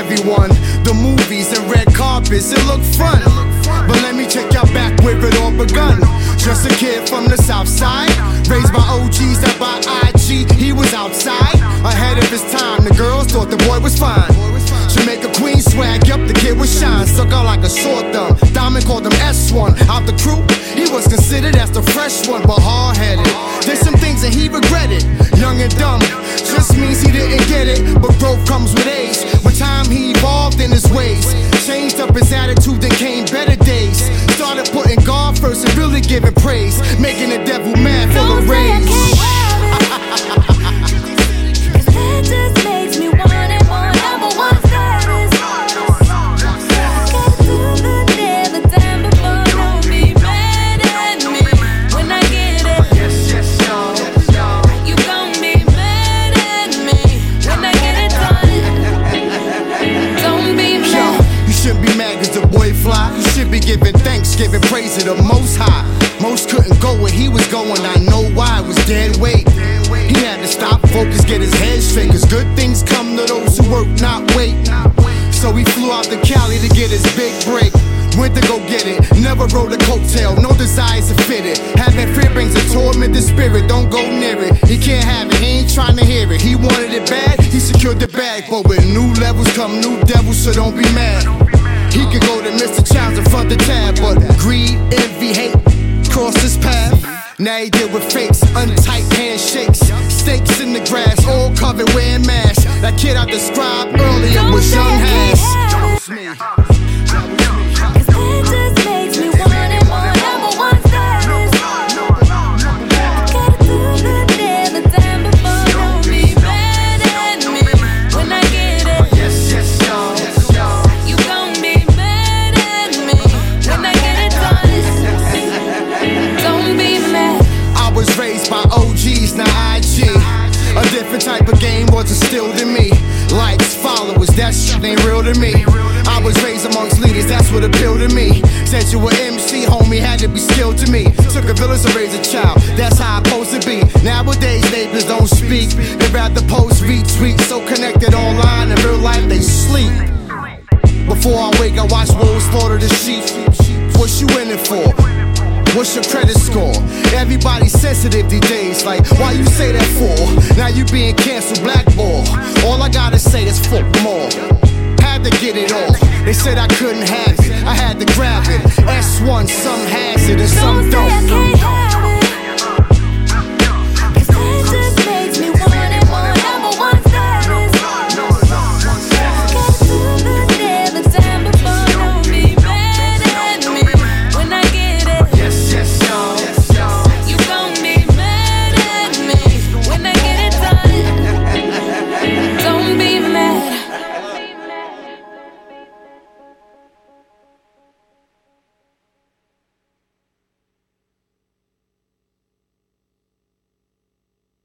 everyone. The movies and red carpets, it looked fun. But let me take y'all back where it all begun. Just a kid from the south side, raised by OGs that by IG, he was outside. Ahead of his time, the girls thought the boy was fine. Jamaica Queen swag, yup, the kid was shine. Stuck out like a sore thumb. Diamond called him S1. Out the crew, he was considered as the fresh one, but hard boy fly. You should be giving thanks, giving praise to the most high. Most couldn't go where he was going, I know why, it was dead weight. He had to stop, focus, get his head straight, cause good things come to those who work, not wait. So he flew out to Cali to get his big break. Went to go get it, never rode a coattail, no desires to fit it. Having fear brings a tormented spirit, don't go near it. He can't have it, he ain't trying to hear it. He wanted it bad, he secured the bag. But with new levels come new devils, so don't be mad. He could go to Mr. Childs in front the tab, but greed, envy, hate crossed his path. Now he deal with fakes, untight handshakes, stakes in the grass, all covered wearing masks. That kid I described earlier was young I different type of game was instilled in me. Likes, followers, that shit ain't real to me. I was raised amongst leaders, that's what appealed to me. Said you were MC, homie, had to be skilled to me. Took a village to raise a child, that's how I'm supposed to be. Nowadays, neighbors don't speak. They rather post, retweet, so connected online. In real life, they sleep. Before I wake, I watch wolves slaughter the sheep. What you in it for? What's your credit score? Everybody's sensitive these days. Like, why you say that being canceled, blackball. All I gotta say is more. Had to get it off. They said I couldn't have it. I had to grab it. S1, some has